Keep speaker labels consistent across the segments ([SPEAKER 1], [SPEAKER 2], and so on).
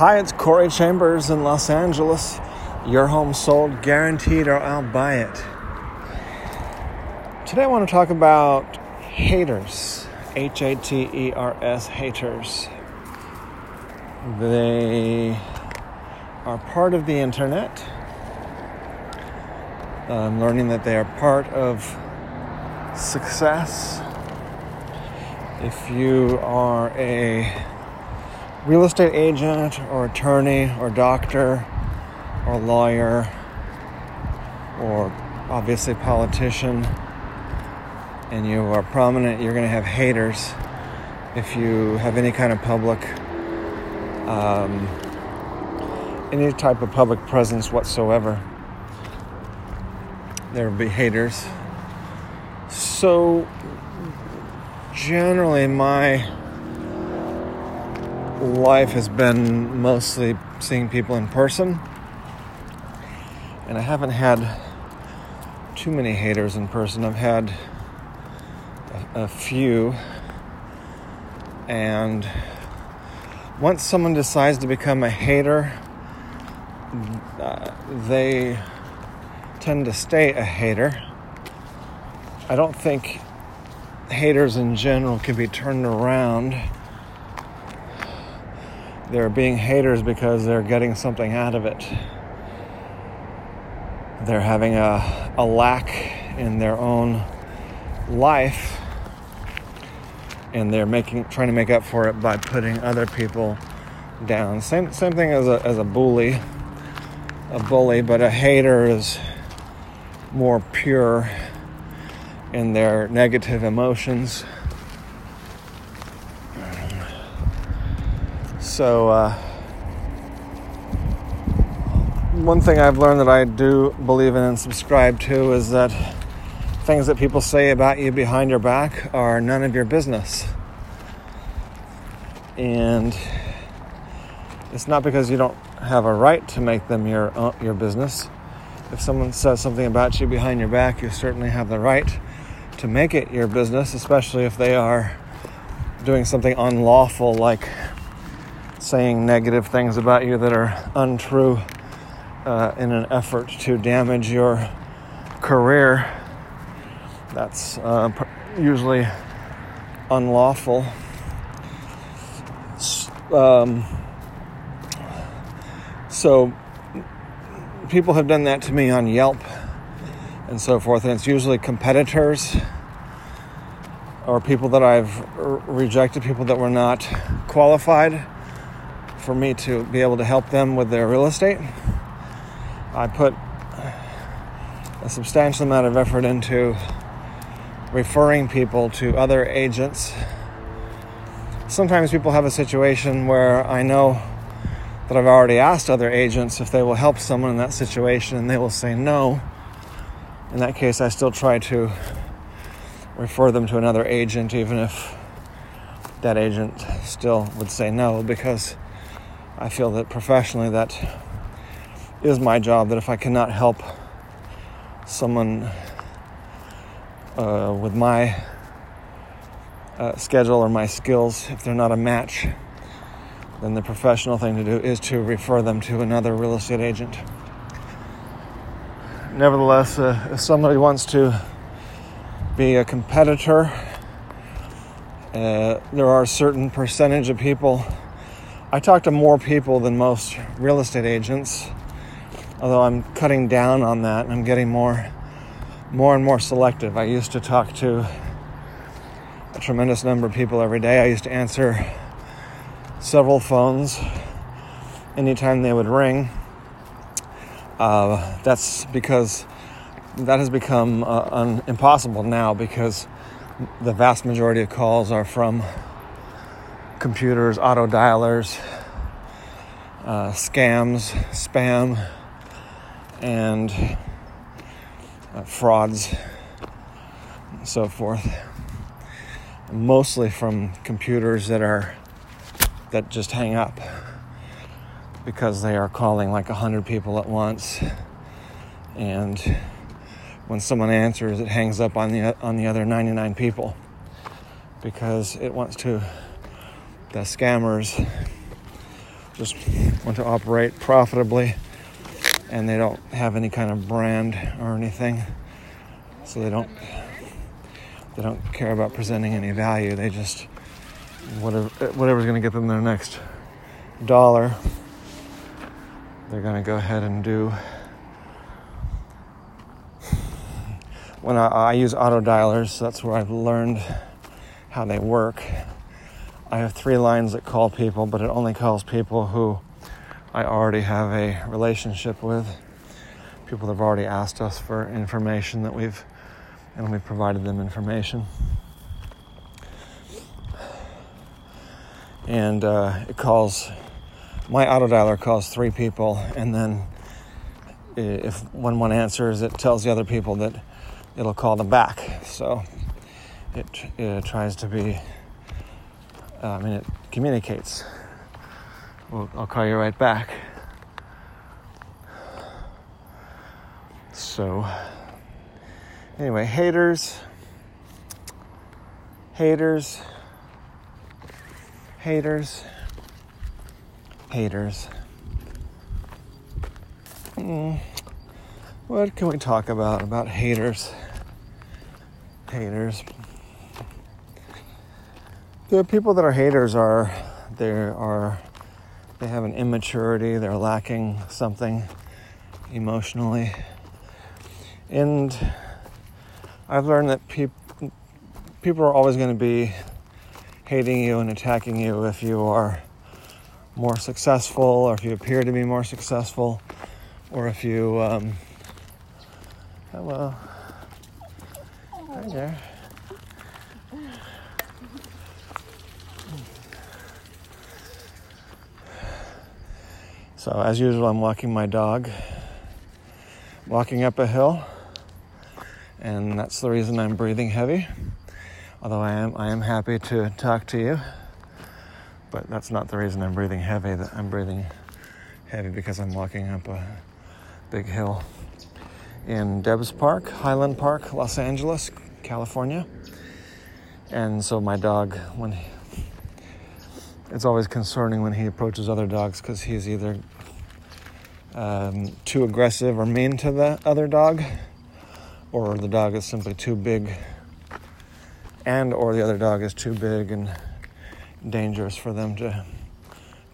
[SPEAKER 1] Hi, it's Corey Chambers in Los Angeles. Your home sold, guaranteed, or I'll buy it. Today I want to talk about haters. H A T E R S, haters. They are part of the internet. I'm learning that they are part of success. If you are a real estate agent or attorney or doctor or lawyer or obviously politician and you are prominent, you're going to have haters. If you have any kind of public, um, any type of public presence whatsoever, there will be haters. So, generally, my life has been mostly seeing people in person. And I haven't had too many haters in person. I've had a, a few. And once someone decides to become a hater, uh, they tend to stay a hater. I don't think haters in general can be turned around they're being haters because they're getting something out of it. They're having a, a lack in their own life and they're making trying to make up for it by putting other people down. Same same thing as a as a bully. A bully, but a hater is more pure in their negative emotions. So, uh, one thing I've learned that I do believe in and subscribe to is that things that people say about you behind your back are none of your business. And it's not because you don't have a right to make them your uh, your business. If someone says something about you behind your back, you certainly have the right to make it your business, especially if they are doing something unlawful like saying negative things about you that are untrue uh, in an effort to damage your career. That's uh, usually unlawful. Um, so, people have done that to me on Yelp and so forth, and it's usually competitors or people that I've rejected, people that were not qualified for me to be able to help them with their real estate. I put a substantial amount of effort into referring people to other agents. Sometimes people have a situation where I know that I've already asked other agents if they will help someone in that situation and they will say no. In that case, I still try to refer them to another agent, even if that agent still would say no, because I feel that professionally that is my job. That if I cannot help someone uh, with my uh, schedule or my skills, if they're not a match, then the professional thing to do is to refer them to another real estate agent. Nevertheless, uh, if somebody wants to be a competitor, uh, there are a certain percentage of people I talk to more people than most real estate agents, although I'm cutting down on that and I'm getting more more and more selective. I used to talk to a tremendous number of people every day. I used to answer several phones anytime they would ring. Uh, that's because that has become uh, un- impossible now because the vast majority of calls are from computers, auto dialers, uh, scams, spam, and uh, frauds, and so forth. Mostly from computers that are that just hang up because they are calling like a hundred people at once, and when someone answers, it hangs up on the on the other 99 people because it wants to the scammers just want to operate profitably and they don't have any kind of brand or anything. So they don't they don't care about presenting any value. They just whatever whatever's going to get them their next dollar, they're going to go ahead and do. When I, I use auto dialers, that's where I've learned how they work. I have three lines that call people, but it only calls people who I already have a relationship with. People that have already asked us for information that we've, and we've provided them information. And uh, it calls, my auto dialer calls three people, and then if when one answers, it tells the other people that it'll call them back. So it, it tries to be, I mean, it communicates. Well, I'll call you right back. So, anyway, haters, haters, haters, haters. Mm. What can we talk about about haters? Haters. The people that are haters are there are they have an immaturity, they're lacking something emotionally. And I've learned that peop- people are always going to be hating you and attacking you if you are more successful or if you appear to be more successful or if you um, hello hi there So, as usual, I'm walking my dog, walking up a hill, and that's the reason I'm breathing heavy. Although I am, I am happy to talk to you, but that's not the reason I'm breathing heavy. That I'm breathing heavy because I'm walking up a big hill in Debs Park, Highland Park, Los Angeles, California. And so my dog, when he, it's always concerning when he approaches other dogs because he's either um, too aggressive or mean to the other dog, or the dog is simply too big, and or the other dog is too big and dangerous for them to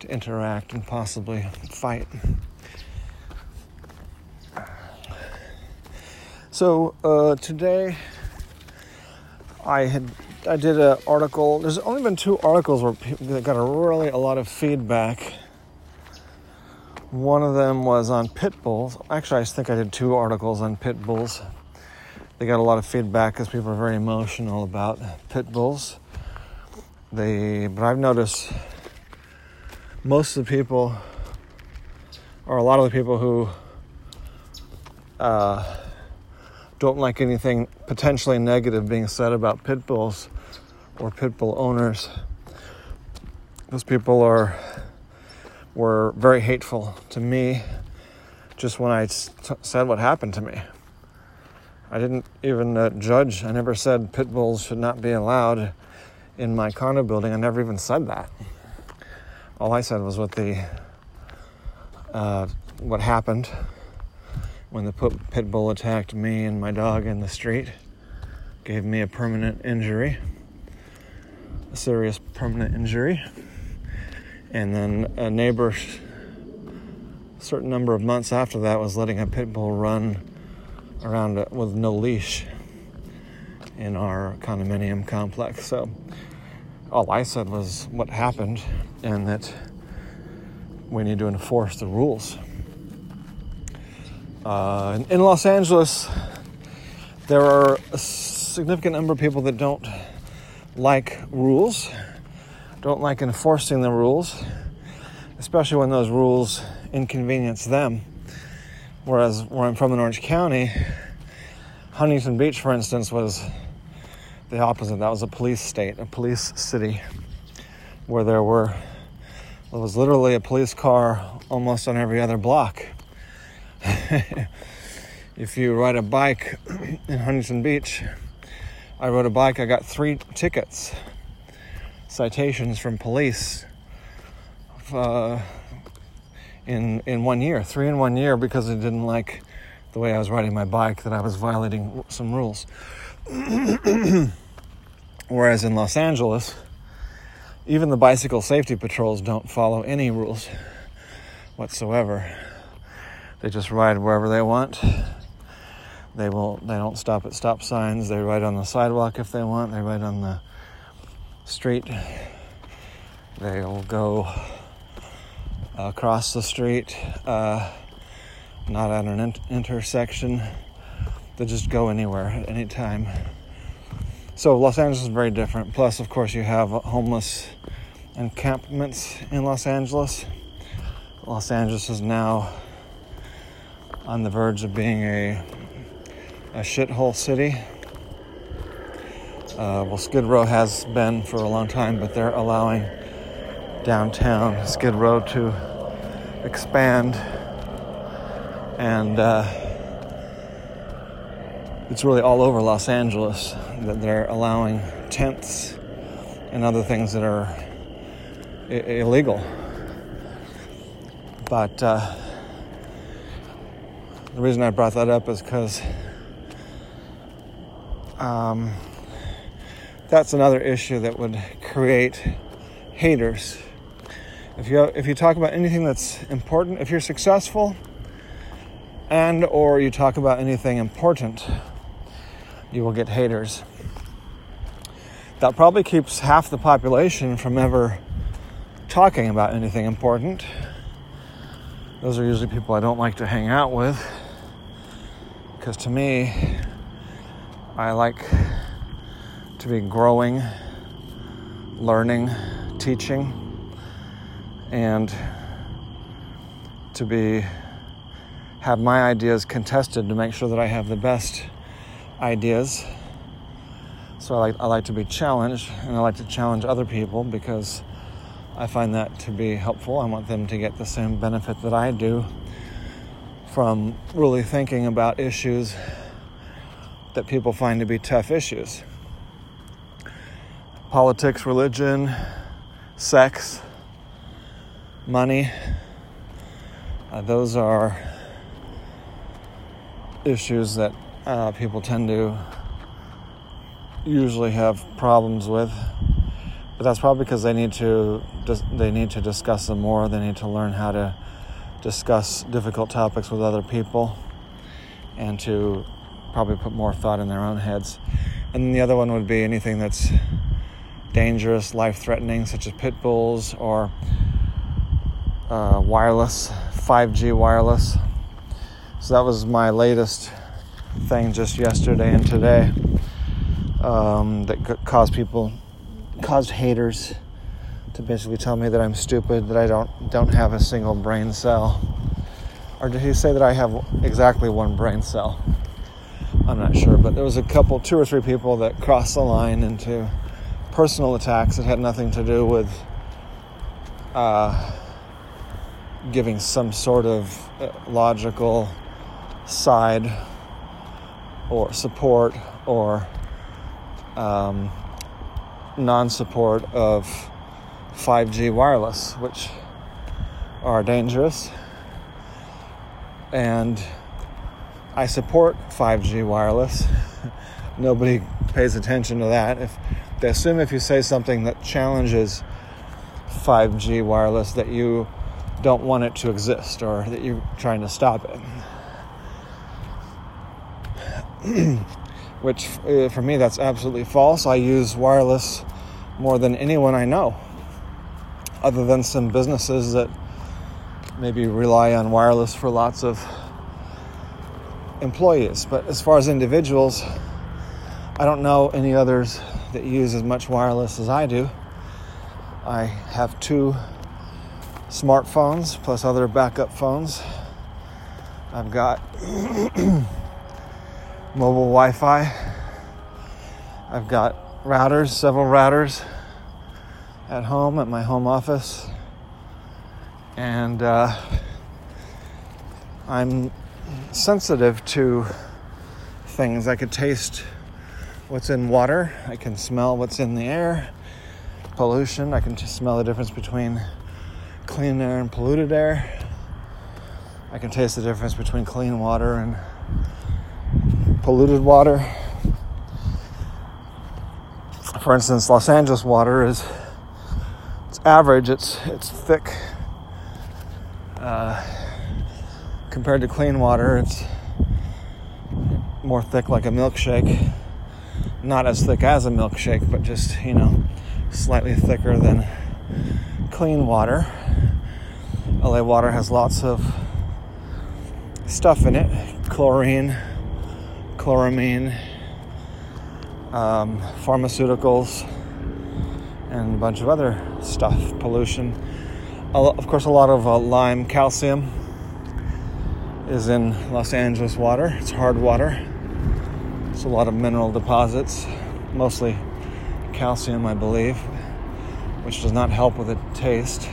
[SPEAKER 1] to interact and possibly fight. So uh, today, I had I did an article. There's only been two articles where people that got a really a lot of feedback. One of them was on pit bulls. Actually, I think I did two articles on pit bulls. They got a lot of feedback because people are very emotional about pit bulls. They, but I've noticed most of the people, or a lot of the people who uh, don't like anything potentially negative being said about pit bulls or pit bull owners. Those people are were very hateful to me just when I said what happened to me. I didn't even uh, judge. I never said pit bulls should not be allowed in my condo building. I never even said that. All I said was what the uh, what happened when the pit bull attacked me and my dog in the street, gave me a permanent injury serious permanent injury. And then a neighbor, a certain number of months after that, was letting a pit bull run around with no leash in our condominium complex. So all I said was what happened and that we need to enforce the rules. Uh, in Los Angeles, there are a significant number of people that don't like rules, don't like enforcing the rules, especially when those rules inconvenience them. Whereas where I'm from in Orange County, Huntington Beach, for instance, was the opposite. That was a police state, a police city, where there were there was literally a police car almost on every other block. if you ride a bike in Huntington Beach, I rode a bike, I got three tickets, citations from police uh, in in one year, three in one year, because I didn't like the way I was riding my bike, that I was violating some rules. Whereas in Los Angeles, even the bicycle safety patrols don't follow any rules whatsoever. They just ride wherever they want. They will they don't stop at stop signs. They ride on the sidewalk if they want. They ride on the street. They'll go across the street, uh, not at an in- intersection. They just go anywhere at any time. So Los Angeles is very different. Plus, of course, you have homeless encampments in Los Angeles. Los Angeles is now on the verge of being a a shithole city. Uh, well, Skid Row has been for a long time, but they're allowing downtown Skid Row to expand, and uh, it's really all over Los Angeles that they're allowing tents and other things that are I- illegal. But uh, the reason I brought that up is because um, that's another issue that would create haters. If you if you talk about anything that's important, if you're successful, and or you talk about anything important, you will get haters. That probably keeps half the population from ever talking about anything important. Those are usually people I don't like to hang out with because to me, I like to be growing, learning, teaching, and to be have my ideas contested to make sure that I have the best ideas. So I like I like to be challenged and I like to challenge other people because I find that to be helpful. I want them to get the same benefit that I do from really thinking about issues that people find to be tough issues politics, religion, sex, money. Uh, those are issues that uh, people tend to usually have problems with. But that's probably because they need to they need to discuss them more. They need to learn how to discuss difficult topics with other people and to probably put more thought in their own heads. And then the other one would be anything that's dangerous, life threatening, such as pit bulls or uh, wireless, 5G wireless. So that was my latest thing just yesterday and today um, that caused people, caused haters to basically tell me that I'm stupid, that I don't don't have a single brain cell. Or did he say that I have exactly one brain cell? I'm not sure, but there was a couple, two or three people that crossed the line into personal attacks that had nothing to do with uh, giving some sort of uh, logical side or support or um, non support of 5G wireless, which are dangerous. And I support 5G wireless. Nobody pays attention to that. If they assume if you say something that challenges 5G wireless that you don't want it to exist or that you're trying to stop it. Which uh, for me that's absolutely false. I use wireless more than anyone I know other than some businesses that maybe rely on wireless for lots of employees. But as far as individuals, I don't know any others that use as much wireless as I do. I have two smartphones plus other backup phones. I've got mobile Wi Fi. I've got routers, several routers at home at my home office, and uh, I'm sensitive to things. I could taste what's in water, I can smell what's in the air, pollution, I can smell the difference between clean air and polluted air. I can taste the difference between clean water and polluted water. For instance, Los Angeles water is it's average, it's it's thick. Uh, compared to clean water, it's more thick like a milkshake. Not as thick as a milkshake, but just, you know, slightly thicker than clean water. LA water has lots of stuff in it chlorine, chloramine, um, pharmaceuticals, and a bunch of other stuff, pollution. Of course, a lot of uh, lime calcium is in Los Angeles water. It's hard water. It's a lot of mineral deposits, mostly calcium, I believe, which does not help with the taste.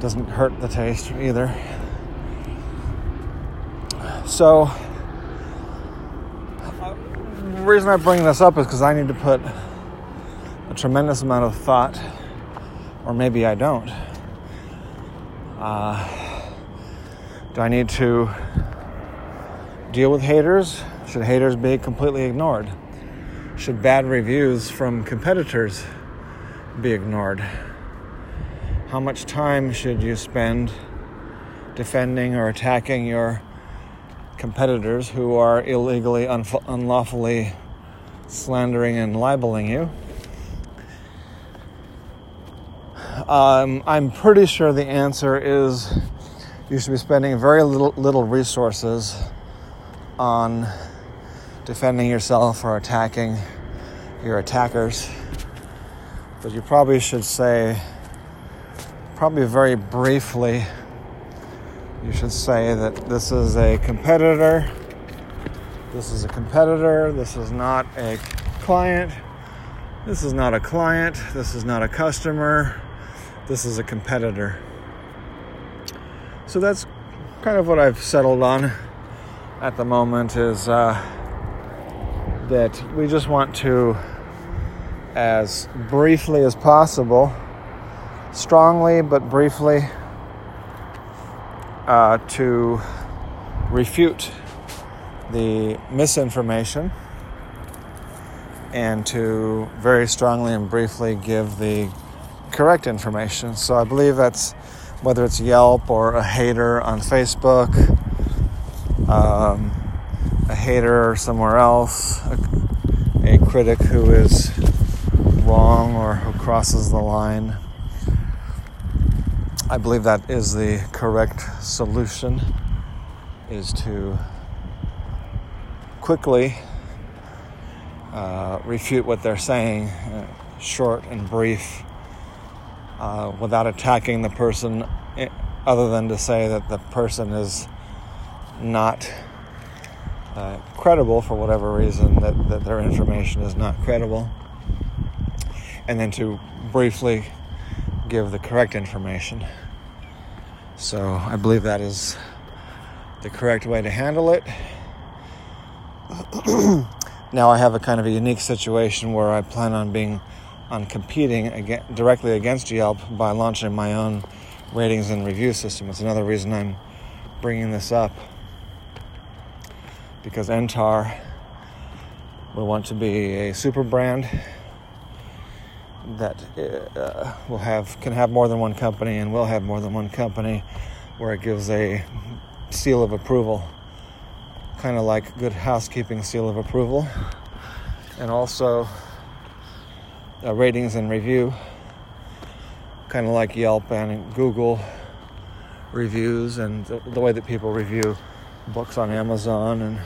[SPEAKER 1] Doesn't hurt the taste either. So, the reason I bring this up is because I need to put a tremendous amount of thought, or maybe I don't. Uh, do I need to deal with haters? Should haters be completely ignored? Should bad reviews from competitors be ignored? How much time should you spend defending or attacking your competitors who are illegally, unf- unlawfully slandering and libeling you. Um, I'm pretty sure the answer is you should be spending very little, little resources on defending yourself or attacking your attackers. But you probably should say, probably very briefly, you should say that this is a competitor. This is a competitor. This is not a client. This is not a client. This is not a customer. This is a competitor. So that's kind of what I've settled on at the moment is uh, that we just want to, as briefly as possible, strongly but briefly, uh, to refute the misinformation and to very strongly and briefly give the correct information. So I believe that's whether it's Yelp or a hater on Facebook, um, a hater somewhere else, a, a critic who is wrong or who crosses the line. I believe that is the correct solution is to quickly uh, refute what they're saying, uh, short and brief, uh, without attacking the person, eh, other than to say that the person is not uh, credible for whatever reason, that, that their information is not credible, and then to briefly give the correct information. So I believe that is the correct way to handle it. now I have a kind of a unique situation where I plan on being on competing directly against Yelp by launching my own ratings and review system. It's another reason I'm bringing this up because Entar will want to be a super brand that uh, will have can have more than one company and will have more than one company where it gives a seal of approval kind of like good housekeeping seal of approval and also uh, ratings and review kind of like Yelp and Google reviews and the, the way that people review books on Amazon and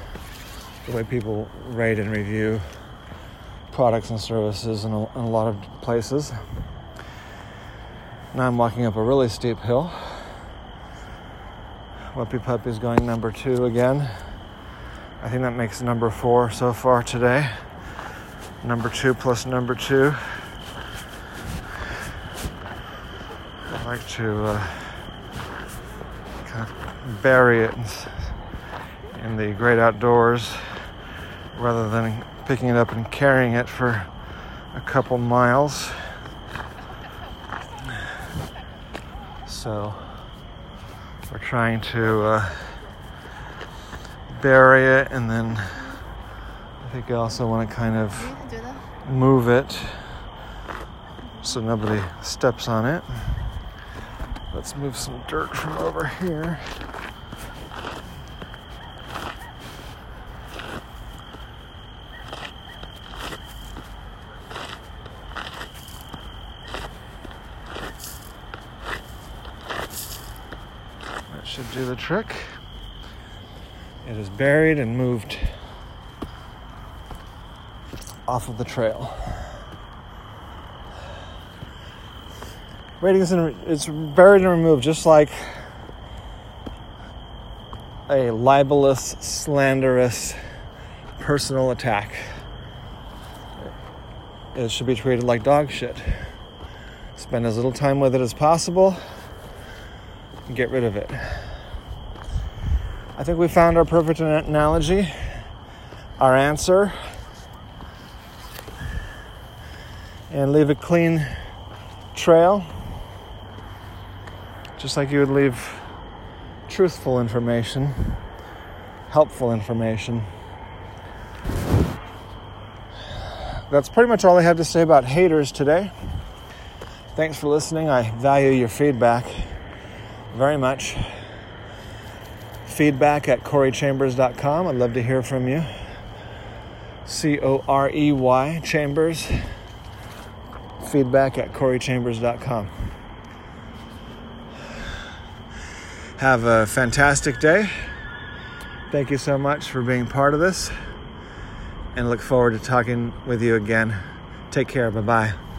[SPEAKER 1] the way people rate and review products and services in a, in a lot of places. Now I'm walking up a really steep hill. Whoopie Puppy's going number two again. I think that makes number four so far today. Number two plus number two. I like to uh, kind of bury it in the great outdoors rather than picking it up and carrying it for a couple miles. So We're trying to uh, bury it, and then I think I also want to kind of move it so nobody steps on it. Let's move some dirt from over here. That should do the trick. It is buried and moved off of the trail. ratings and it's buried and removed just like a libelous, slanderous personal attack. It should be treated like dog shit. Spend as little time with it as possible and get rid of it. I think we found our perfect analogy, our answer, and leave a clean trail just like you would leave truthful information, helpful information. That's pretty much all I have to say about haters today. Thanks for listening. I value your feedback very much. Feedback at coreychambers.com. I'd love to hear from you. C O R E Y Chambers. Feedback at coreychambers.com. Have a fantastic day. Thank you so much for being part of this and look forward to talking with you again. Take care. Bye bye.